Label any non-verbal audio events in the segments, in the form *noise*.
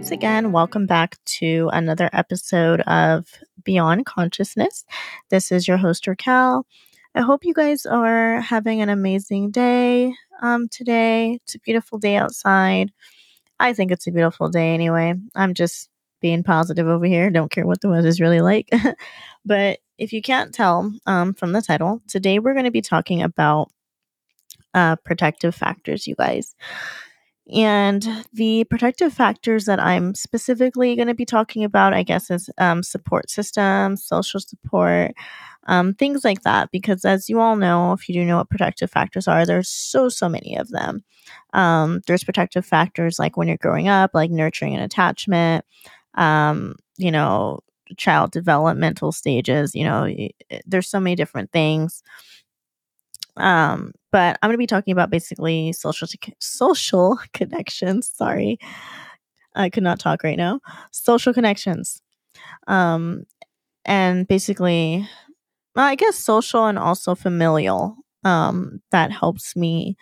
once again, welcome back to another episode of Beyond Consciousness. This is your host, Raquel. I hope you guys are having an amazing day um, today. It's a beautiful day outside. I think it's a beautiful day anyway. I'm just being positive over here. Don't care what the weather's really like. *laughs* but if you can't tell um, from the title, today we're going to be talking about uh, protective factors, you guys. And the protective factors that I'm specifically going to be talking about, I guess, is um, support systems, social support, um, things like that. Because as you all know, if you do know what protective factors are, there's so, so many of them. Um, there's protective factors like when you're growing up, like nurturing and attachment, um, you know, child developmental stages, you know, there's so many different things. Um, but I'm going to be talking about basically social social *laughs* connections. Sorry, I could not talk right now. Social connections, um, and basically, I guess social and also familial. Um, that helps me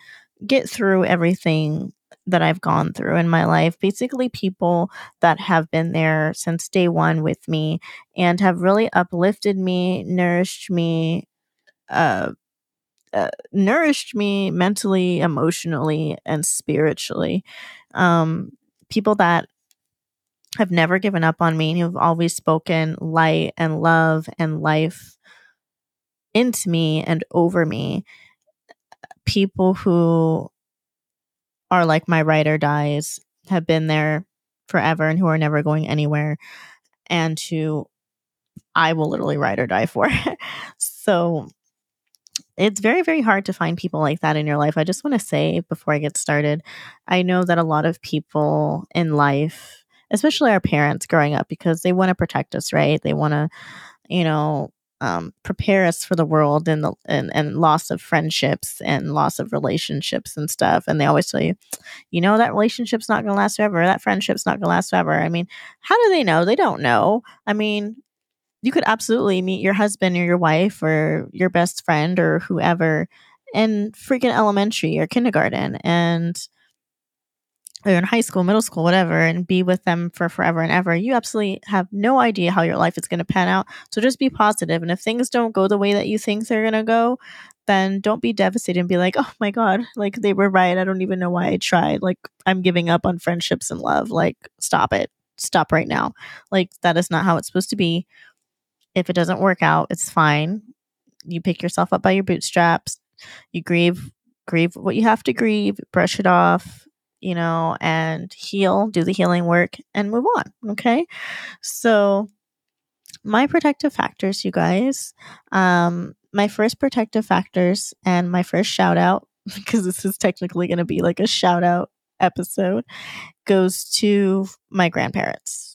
get through everything that I've gone through in my life. Basically, people that have been there since day one with me and have really uplifted me, nourished me, uh, uh, nourished me mentally, emotionally, and spiritually. Um, people that have never given up on me and who've always spoken light and love and life into me and over me. People who are like my ride or dies have been there forever and who are never going anywhere and who I will literally ride or die for. *laughs* so it's very, very hard to find people like that in your life. I just want to say before I get started, I know that a lot of people in life, especially our parents growing up, because they want to protect us, right? They want to, you know, um, prepare us for the world and the and, and loss of friendships and loss of relationships and stuff. And they always tell you, you know, that relationship's not going to last forever. That friendship's not going to last forever. I mean, how do they know? They don't know. I mean, you could absolutely meet your husband or your wife or your best friend or whoever in freaking elementary or kindergarten and or in high school, middle school, whatever, and be with them for forever and ever. You absolutely have no idea how your life is going to pan out. So just be positive. And if things don't go the way that you think they're going to go, then don't be devastated and be like, oh my God, like they were right. I don't even know why I tried. Like I'm giving up on friendships and love. Like stop it. Stop right now. Like that is not how it's supposed to be. If it doesn't work out, it's fine. You pick yourself up by your bootstraps. You grieve, grieve what you have to grieve, brush it off, you know, and heal, do the healing work and move on. Okay. So, my protective factors, you guys, um, my first protective factors and my first shout out, because *laughs* this is technically going to be like a shout out episode, goes to my grandparents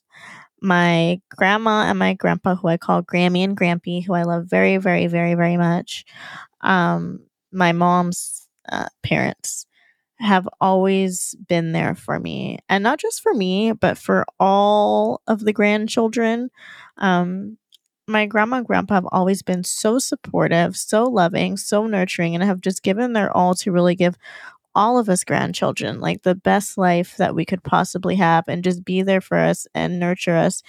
my grandma and my grandpa, who I call Grammy and Grampy, who I love very, very, very, very much. Um, my mom's uh, parents have always been there for me, and not just for me, but for all of the grandchildren. Um, my grandma and grandpa have always been so supportive, so loving, so nurturing, and have just given their all to really give all of us grandchildren like the best life that we could possibly have and just be there for us and nurture us.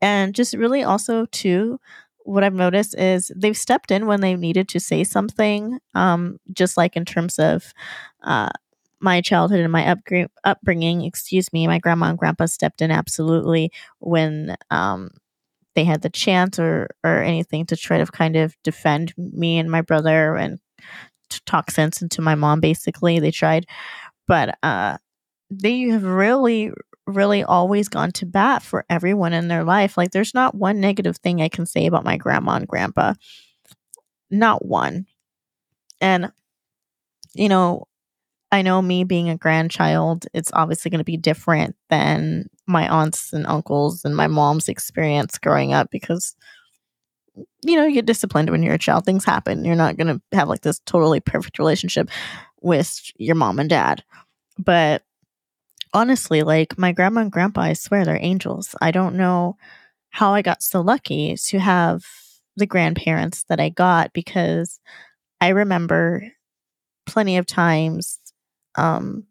And just really also too what i've noticed is they've stepped in when they needed to say something um, just like in terms of uh, my childhood and my upgra- upbringing. Excuse me my grandma and grandpa stepped in absolutely when um, they had the chance or or anything to try to kind of defend me and my brother and to talk sense into my mom basically they tried. But uh they have really really always gone to bat for everyone in their life. Like there's not one negative thing i can say about my grandma and grandpa. Not one. And you know i know me being a grandchild it's obviously going to be different than my aunts and uncles and my mom's experience growing up because you know, you get disciplined when you're a child. Things happen. You're not going to have like this totally perfect relationship with your mom and dad. But honestly, like my grandma and grandpa, I swear they're angels. I don't know how I got so lucky to have the grandparents that I got because I remember plenty of times um,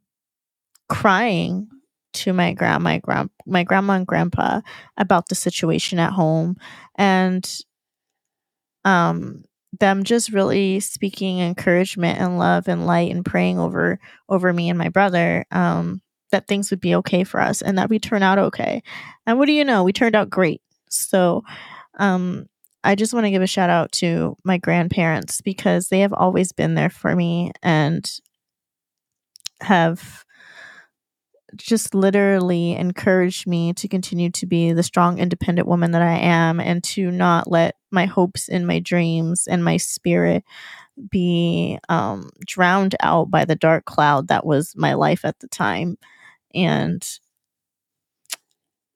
crying to my grand my grand my grandma and grandpa about the situation at home and um them just really speaking encouragement and love and light and praying over over me and my brother um that things would be okay for us and that we turn out okay. And what do you know? We turned out great. So um I just want to give a shout out to my grandparents because they have always been there for me and have just literally encouraged me to continue to be the strong, independent woman that I am and to not let my hopes and my dreams and my spirit be um, drowned out by the dark cloud that was my life at the time. And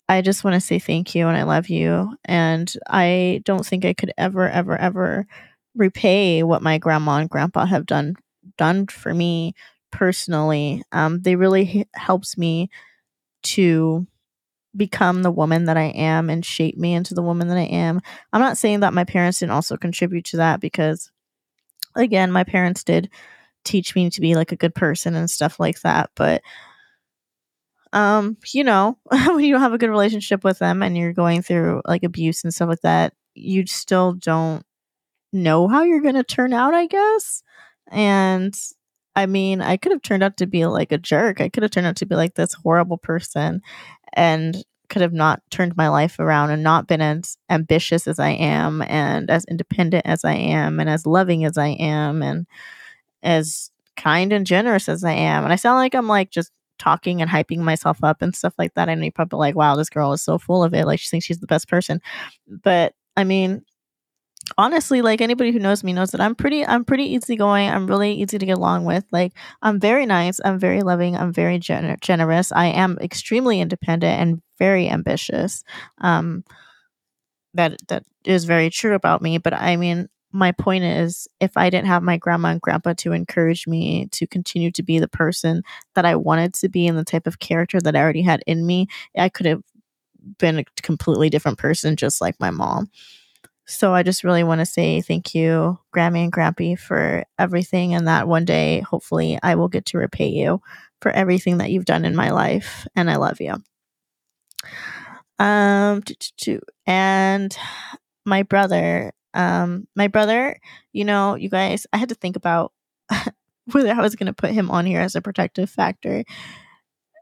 I just want to say thank you and I love you. And I don't think I could ever, ever, ever repay what my grandma and grandpa have done done for me personally. Um, they really h- helps me to become the woman that I am and shape me into the woman that I am. I'm not saying that my parents didn't also contribute to that because again, my parents did teach me to be like a good person and stuff like that, but um, you know, *laughs* when you don't have a good relationship with them and you're going through like abuse and stuff like that, you still don't know how you're going to turn out, I guess. And I mean, I could have turned out to be like a jerk. I could have turned out to be like this horrible person and could have not turned my life around and not been as ambitious as I am and as independent as I am and as loving as I am and as kind and generous as I am. And I sound like I'm like just talking and hyping myself up and stuff like that. I know you're probably like, wow, this girl is so full of it. Like she thinks she's the best person. But I mean, honestly like anybody who knows me knows that i'm pretty i'm pretty easygoing. I'm really easy to get along with. Like i'm very nice. I'm very loving. I'm very gener- generous. I am extremely independent and very ambitious. Um that that is very true about me. But i mean my point is if i didn't have my grandma and grandpa to encourage me to continue to be the person that i wanted to be and the type of character that i already had in me i could have been a completely different person just like my mom so I just really want to say thank you, Grammy and Grampy, for everything. And that one day, hopefully, I will get to repay you for everything that you've done in my life. And I love you. Um, and my brother, um, my brother, you know, you guys, I had to think about *laughs* whether I was going to put him on here as a protective factor.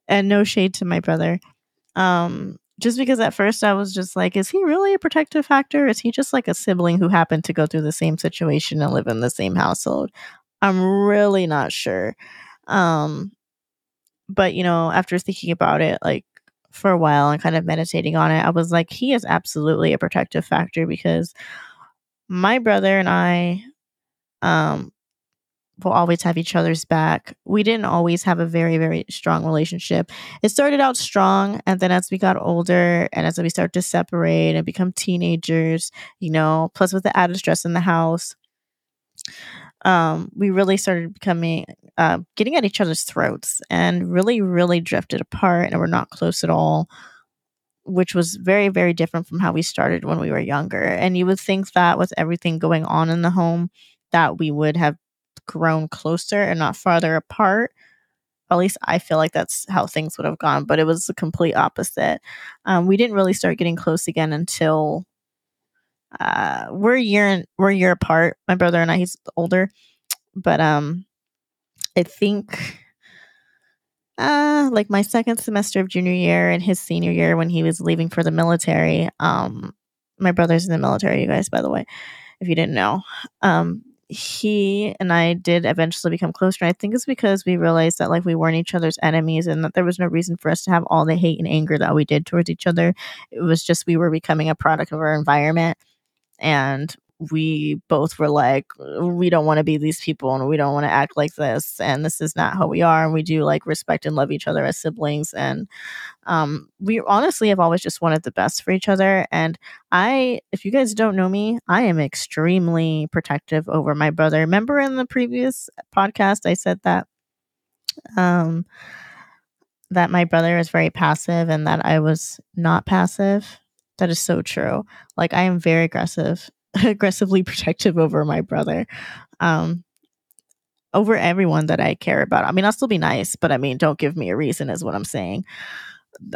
And no shade to my brother. Um, just because at first I was just like, is he really a protective factor? Is he just like a sibling who happened to go through the same situation and live in the same household? I'm really not sure. Um, but you know, after thinking about it, like for a while and kind of meditating on it, I was like, he is absolutely a protective factor because my brother and I, um, will always have each other's back. We didn't always have a very, very strong relationship. It started out strong, and then as we got older and as we started to separate and become teenagers, you know, plus with the added stress in the house, um, we really started becoming uh, getting at each other's throats and really, really drifted apart, and we're not close at all. Which was very, very different from how we started when we were younger. And you would think that with everything going on in the home, that we would have grown closer and not farther apart. At least I feel like that's how things would have gone, but it was the complete opposite. Um, we didn't really start getting close again until uh, we're a year in, we're a year apart. My brother and I, he's older, but um, I think uh, like my second semester of junior year and his senior year when he was leaving for the military. Um, my brother's in the military, you guys, by the way, if you didn't know. Um, he and I did eventually become closer. I think it's because we realized that like we weren't each other's enemies and that there was no reason for us to have all the hate and anger that we did towards each other. It was just we were becoming a product of our environment and we both were like we don't want to be these people and we don't want to act like this and this is not how we are and we do like respect and love each other as siblings. And um, we honestly have always just wanted the best for each other. And i if you guys don't know me i am extremely protective over my brother. Remember in the previous podcast i said that um that my brother is very passive and that i was not passive? That is so true. Like i am very aggressive *laughs* aggressively protective over my brother. Um, over everyone that I care about. I mean, I'll still be nice, but I mean, don't give me a reason is what I'm saying.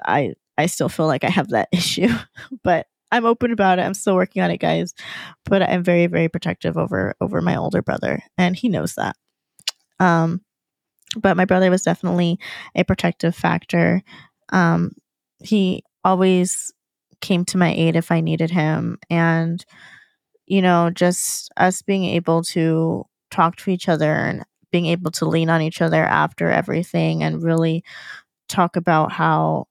I I still feel like I have that *laughs* issue, but I'm open about it. I'm still working on it, guys. But I'm very, very protective over over my older brother, and he knows that. Um, but my brother was definitely a protective factor. Um, he always came to my aid if I needed him, and you know, just us being able to talk to each other and being able to lean on each other after everything and really talk about how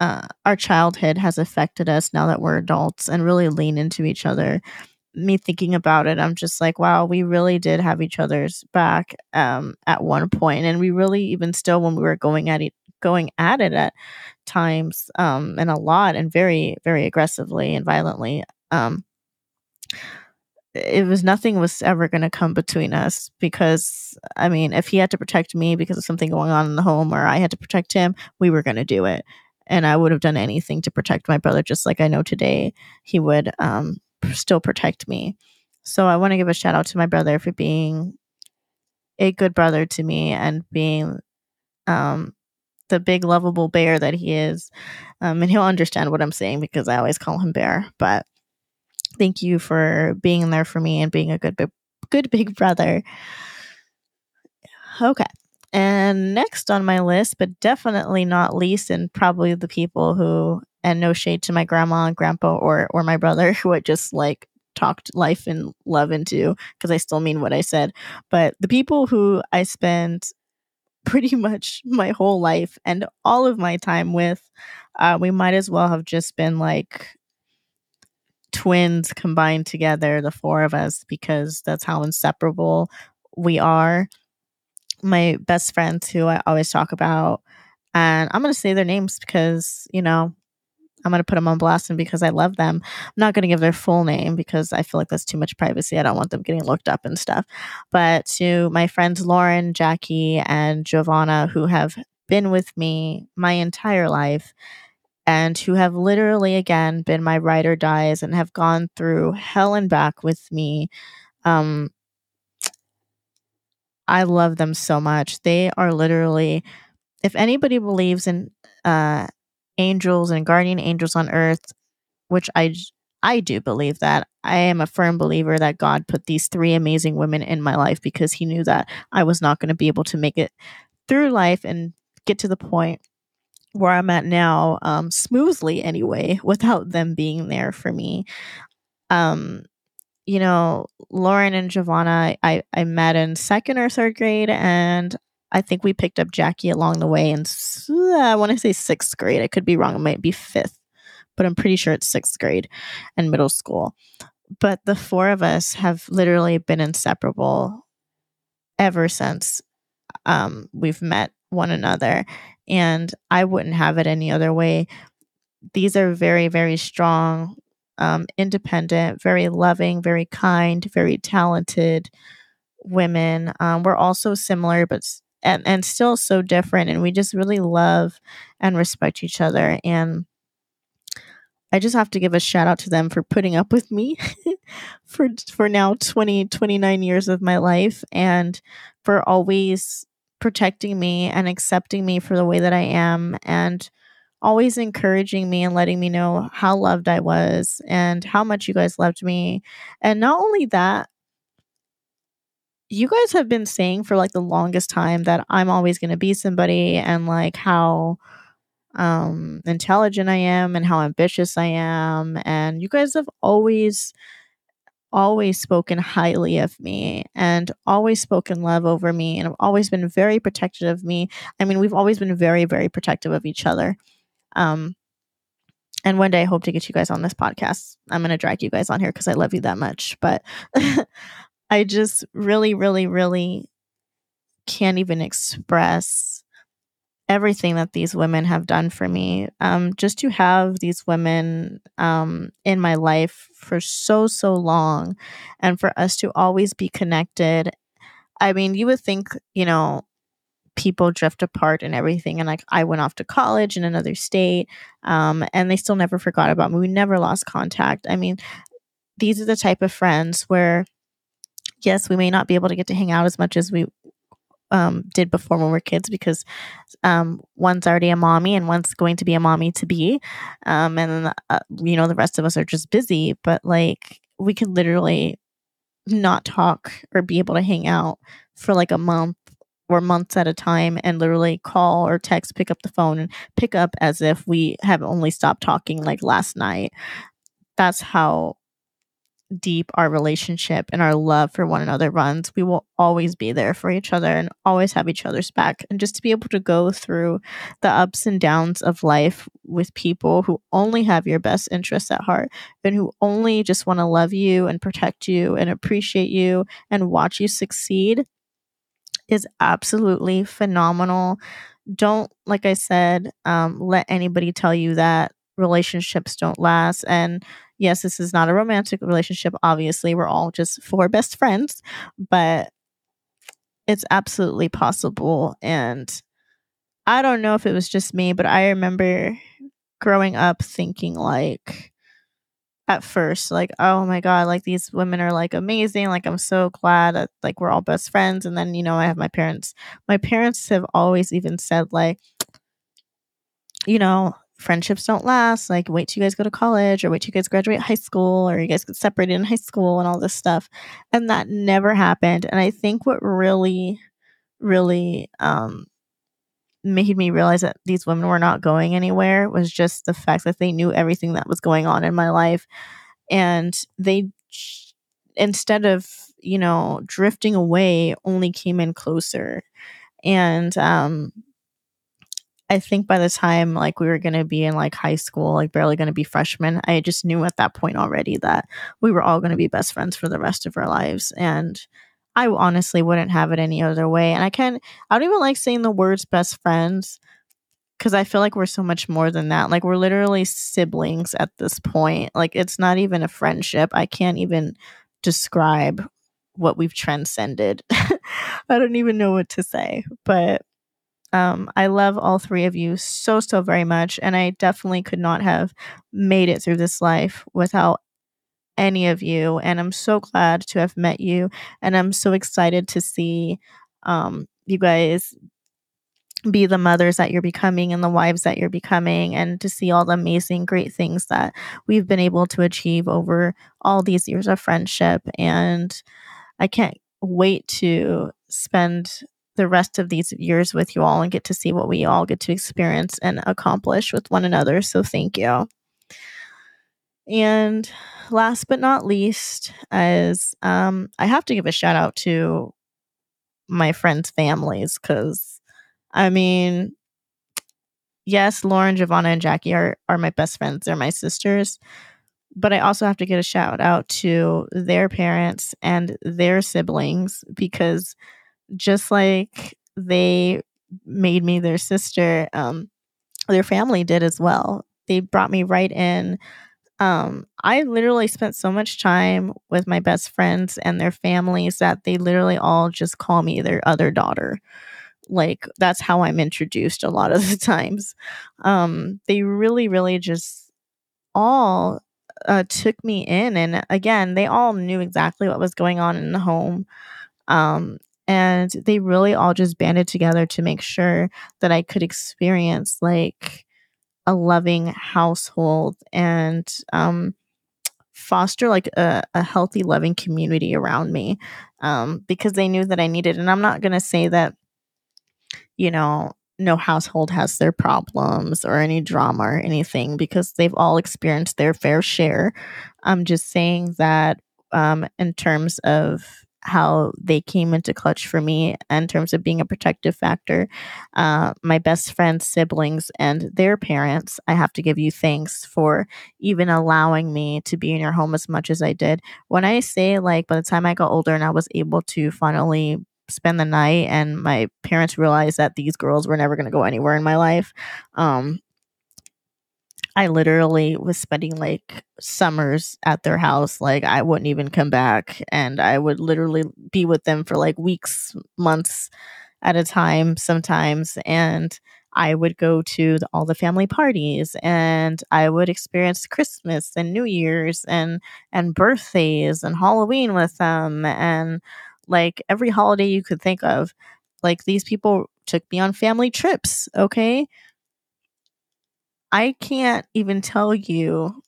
uh, our childhood has affected us now that we're adults and really lean into each other. Me thinking about it, I'm just like, wow, we really did have each other's back um, at one point, and we really even still when we were going at it, going at it at times, um, and a lot, and very, very aggressively and violently. Um, it was nothing was ever going to come between us because I mean, if he had to protect me because of something going on in the home or I had to protect him, we were going to do it and I would have done anything to protect my brother, just like I know today he would um, still protect me. So I want to give a shout out to my brother for being a good brother to me and being um, the big lovable bear that he is. Um, and he'll understand what I'm saying because I always call him bear. But thank you for being there for me and being a good, good big brother. Okay. And next on my list, but definitely not least, and probably the people who, and no shade to my grandma and grandpa or or my brother *laughs* who I just like talked life and love into because I still mean what I said. But the people who I spend pretty *laughs* much my whole life and all of my time with, uh, we might as well have just been like twins combined together, the four of us, because that's how inseparable we are my best friends who I always talk about. And I'm going to say their names because, you know, I'm going to put them on blast and because I love them. I'm not going to give their full name because I feel like that's too much privacy. I don't want them getting looked up and stuff. But to my friends Lauren, Jackie, and Giovanna, who have been with me my entire life and who have literally, again, been my ride or dies and have gone through hell and back with me. Um, I love them so much. They are literally, if anybody believes in uh, angels and guardian angels on earth, which I I do believe that. I am a firm believer that God put these three amazing women in my life because he knew that I was not going to be able to make it through life and get to the point where I'm at now um, smoothly anyway without them being there for me. Um, you know, Lauren and Giovanna, I, I met in second or third grade, and I think we picked up Jackie along the way. And I want to say sixth grade. I could be wrong. It might be fifth, but I'm pretty sure it's sixth grade and middle school. But the four of us have literally been inseparable ever since um, we've met one another. And I wouldn't have it any other way. These are very, very strong um, independent, very loving, very kind, very talented women. Um, we're also similar, but and, and still so different. And we just really love and respect each other. And I just have to give a shout out to them for putting up with me *laughs* for for now 20 29 years of my life and for always protecting me and accepting me for the way that I am and always encouraging me and letting me know how loved I was and how much you guys loved me. And not only that, you guys have been saying for like the longest time that I'm always going to be somebody and like how um intelligent I am and how ambitious I am and you guys have always always spoken highly of me and always spoken love over me and have always been very protective of me. I mean, we've always been very very protective of each other. Um, and one day I hope to get you guys on this podcast. I'm going to drag you guys on here because I love you that much. But *laughs* I just really, really, really can't even express everything that these women have done for me. Um, just to have these women um, in my life for so, so long and for us to always be connected. I mean, you would think, you know, people drift apart and everything. And like I went off to college in another state, um, and they still never forgot about me. We never lost contact. I mean, these are the type of friends where yes, we may not be able to get to hang out as much as we um, did before when we are kids because um, one's already a mommy and one's going to be a mommy to be. Um, and, uh, you know, the rest of us are just busy, but like we could literally not talk or be able to hang out for like a month or months at a time and literally call or text, pick up the phone and pick up as if we have only stopped talking like last night. That's how deep our relationship and our love for one another runs, we will always be there for each other and always have each other's back. And just to be able to go through the ups and downs of life with people who only have your best interests at heart and who only just want to love you and protect you and appreciate you and watch you succeed is absolutely phenomenal. Don't, like I said, um, let anybody tell you that relationships don't last. And yes, this is not a romantic relationship. Obviously, we're all just four best friends, but it's absolutely possible. And I don't know if it was just me, but I remember growing up thinking like, at first like oh my god like these women are like amazing like i'm so glad that like we're all best friends and then you know i have my parents my parents have always even said like you know friendships don't last. Like, wait till you guys go to college or wait till you guys graduate high school or you guys get separated in high school and all this stuff. And that never happened. And I think what really, really um, made me realize that these women were not going anywhere was just the fact that they knew everything that was going on in my life. And they, instead of, you know, drifting away, only came in closer. And um, I think by the time like we were going to be in like high school, like barely going to be freshmen, I just knew at that point already that we were all going to be best friends for the rest of our lives. And I honestly wouldn't have it any other way. And I can't—I don't even like saying the words best friends because I feel like we're so much more than that. Like we're literally siblings at this point. Like it's not even a friendship. I can't even describe what we've transcended. *laughs* I don't even know what to say, but um, I love all three of you so, so very much. And I definitely could not have made it through this life without any of you. And I'm so glad to have met you. And I'm so excited to see um, you guys be the mothers that you're becoming and the wives that you're becoming, and to see all the amazing, great things that we've been able to achieve over all these years of friendship. And I can't wait to spend the rest of these years with you all and get to see what we all get to experience and accomplish with one another. So thank you. And last but not least, as um, I have to give a shout out to my friends' families because I mean, yes, Lauren, Giovanna, and Jackie are are my best friends. They're my sisters. But I also have to get a shout out to their parents and their siblings because just like they made me their sister, um, their family did as well. They brought me right in. Um, I literally spent so much time with my best friends and their families that they literally all just call me their other daughter. Like that's how I'm introduced a lot of the *laughs* times. Um, they really, really just all uh, took me in, and again, they all knew exactly what was going on in the home. Um, and they really all just banded together to make sure that I could experience like a loving household and um, foster like a, a, healthy, loving community around me um, because they knew that I needed. And I'm not going to say that, you know, no household has their problems or any drama or anything because they've all experienced their fair share. I'm just saying that um, in terms of how they came into clutch for me in terms of being a protective factor. Uh, my best friend's siblings and their parents, I have to give you thanks for even allowing me to be in your home as much as I did. When I say, like, by the time I got older and I was able to finally spend the night and my parents realized that these girls were never going to go anywhere in my life um I literally was spending like summers at their house. Like I wouldn't even come back and I would literally be with them for like weeks, months at a time sometimes. And I would go to the, all the family parties and I would experience Christmas and New Year's and and birthdays and Halloween with them and like every holiday you could think of. Like these people took me on family trips, okay? I can't even tell you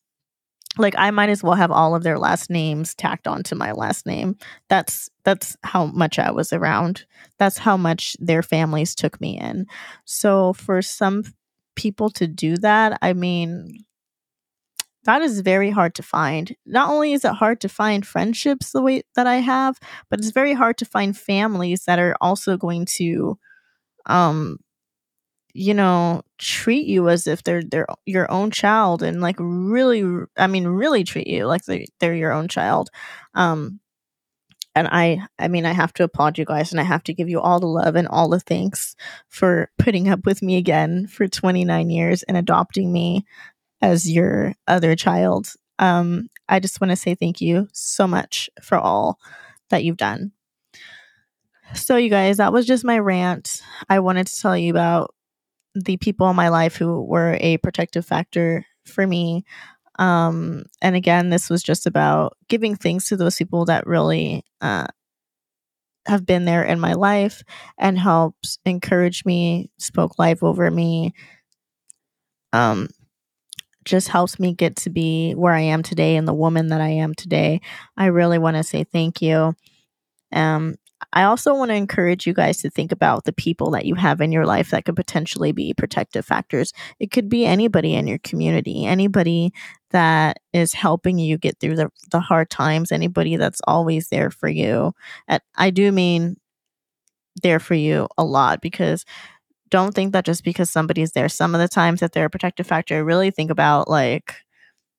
like I might as well have all of their last names tacked onto my last name. That's that's how much I was around. That's how much their families took me in. So for some people to do that, I mean that is very hard to find. Not only is it hard to find friendships the way that I have, but it's very hard to find families that are also going to um you know treat you as if they're they're your own child and like really i mean really treat you like they're, they're your own child um and i i mean i have to applaud you guys and i have to give you all the love and all the thanks for putting up with me again for 29 years and adopting me as your other child. Um i just want to say thank you so much for all that you've done. So you guys that was just my rant. I wanted to tell you about the people in my life who were a protective factor for me. Um, and again, this was just about giving things to those people that really uh, have been there in my life and helped encourage me, spoke life over me, um, just helps me get to be where I am today and the woman that I am today. I really want to say thank you. Um, I also want to encourage you guys to think about the people that you have in your life that could potentially be protective factors. It could be anybody in your community, anybody that is helping you get through the, the hard times, anybody that's always there for you. And I do mean there for you a lot because don't think that just because somebody's there some of the times that they're a protective factor, really think about like,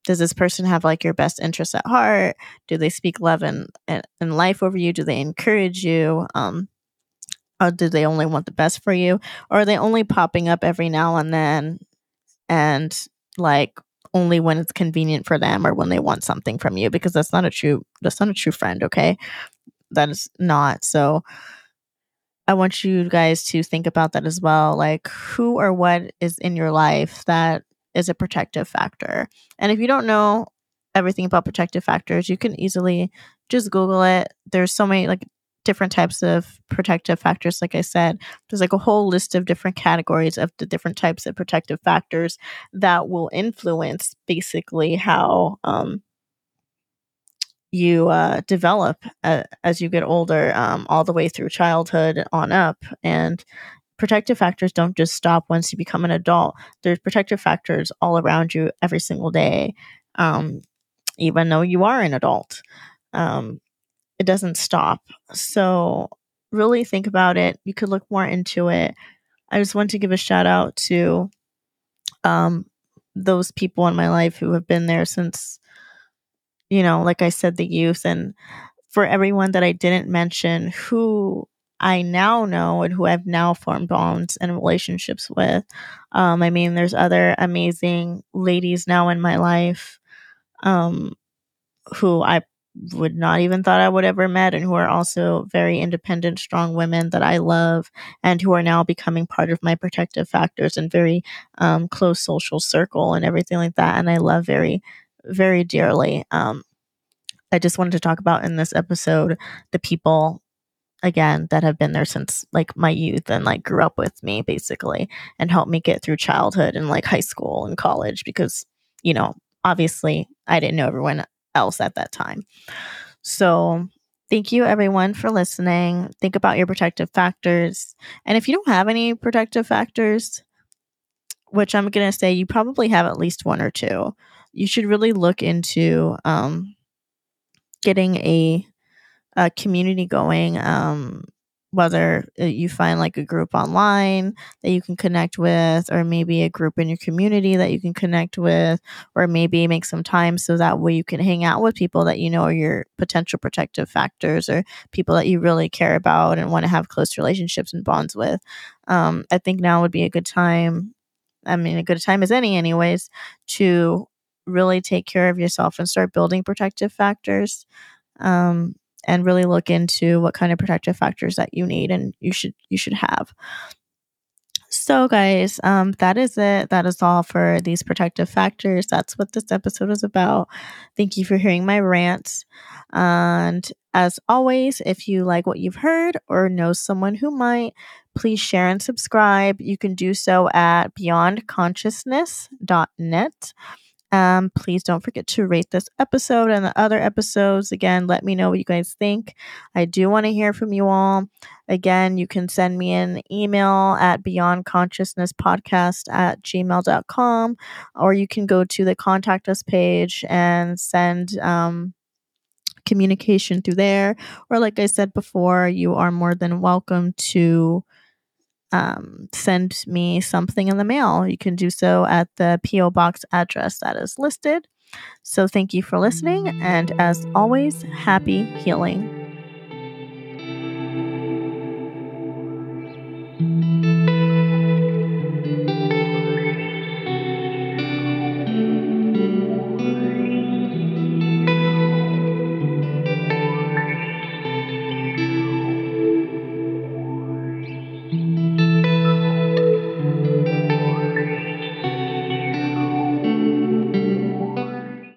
does this person have like your best interests at heart? Do they speak love and, and, life over you? Do they encourage you? Um or do they only want the best for you? Or are they only popping up every now and then and like only when it's convenient for them or when they want something from you? Because that's not a true that's not a true friend okay? That is not so i want you guys to think about that as well. Like who or what is in your life that is a protective factor. And if you don't know everything about protective factors, you can easily just Google it. There's so many like different types of protective factors. Like I said, there's like a whole list of different categories of the different types of protective factors that will influence basically how um, you uh, develop uh, as you get older, um, all the way through childhood on up. And protective factors don't just stop once you become an adult. There's protective factors all around you every single day, um, even though you are an adult. Um, it doesn't stop. So, really think about it. You could look more into it. I just want to give a shout out to um, those people in my life who have been there since, you know, like I said, the youth. And for everyone that I didn't mention who I now know and who I've now formed bonds and relationships with. Um, I mean, there's other amazing ladies now in my life um, who I would not even thought I would ever met and who are also very independent, strong women that I love and who are now becoming part of my protective factors and very um, close social circle and everything like that. And I love very, very dearly. Um, I just wanted to talk about in this episode the people again that have been there since like my youth and like grew up with me basically and helped me get through childhood and like high school and college because you know obviously I didn't know everyone else at that time. So thank you everyone for listening. Think about your protective factors. And if you don't have any protective factors, which I'm going to say you probably have at least one or two, you should really look into um, getting a a community going um, whether uh, you find like a group online that you can connect with or maybe a group in your community that you can connect with or maybe make some time so that way you can hang out with people that you know are your potential protective factors or people that you really care about and want to have close relationships and bonds with. Um, i think now would be a good time i mean a good time as any anyways to really take care of yourself and start building protective factors. Um, and really look into what kind of protective factors that you need and you should you should have. So, guys, um, that is it. That is all for these protective factors. That's what this episode is about. Thank you for hearing my rants. And as always, if you like what you've heard or know someone who might, please share and subscribe. You can do so at beyondconsciousness.net. Um, please don't forget to rate this episode and the other episodes. Again, let me know what you guys think. I do want to hear from you all. Again, you can send me an email at beyondconsciousnesspodcast at gmail.com or you can go to the contact us page and send um, communication through there. Or, like I said before, you are more than welcome to um, send me something in the mail. You can do so at the P.O. Box address that is listed. So, thank you for listening. And as always, happy healing.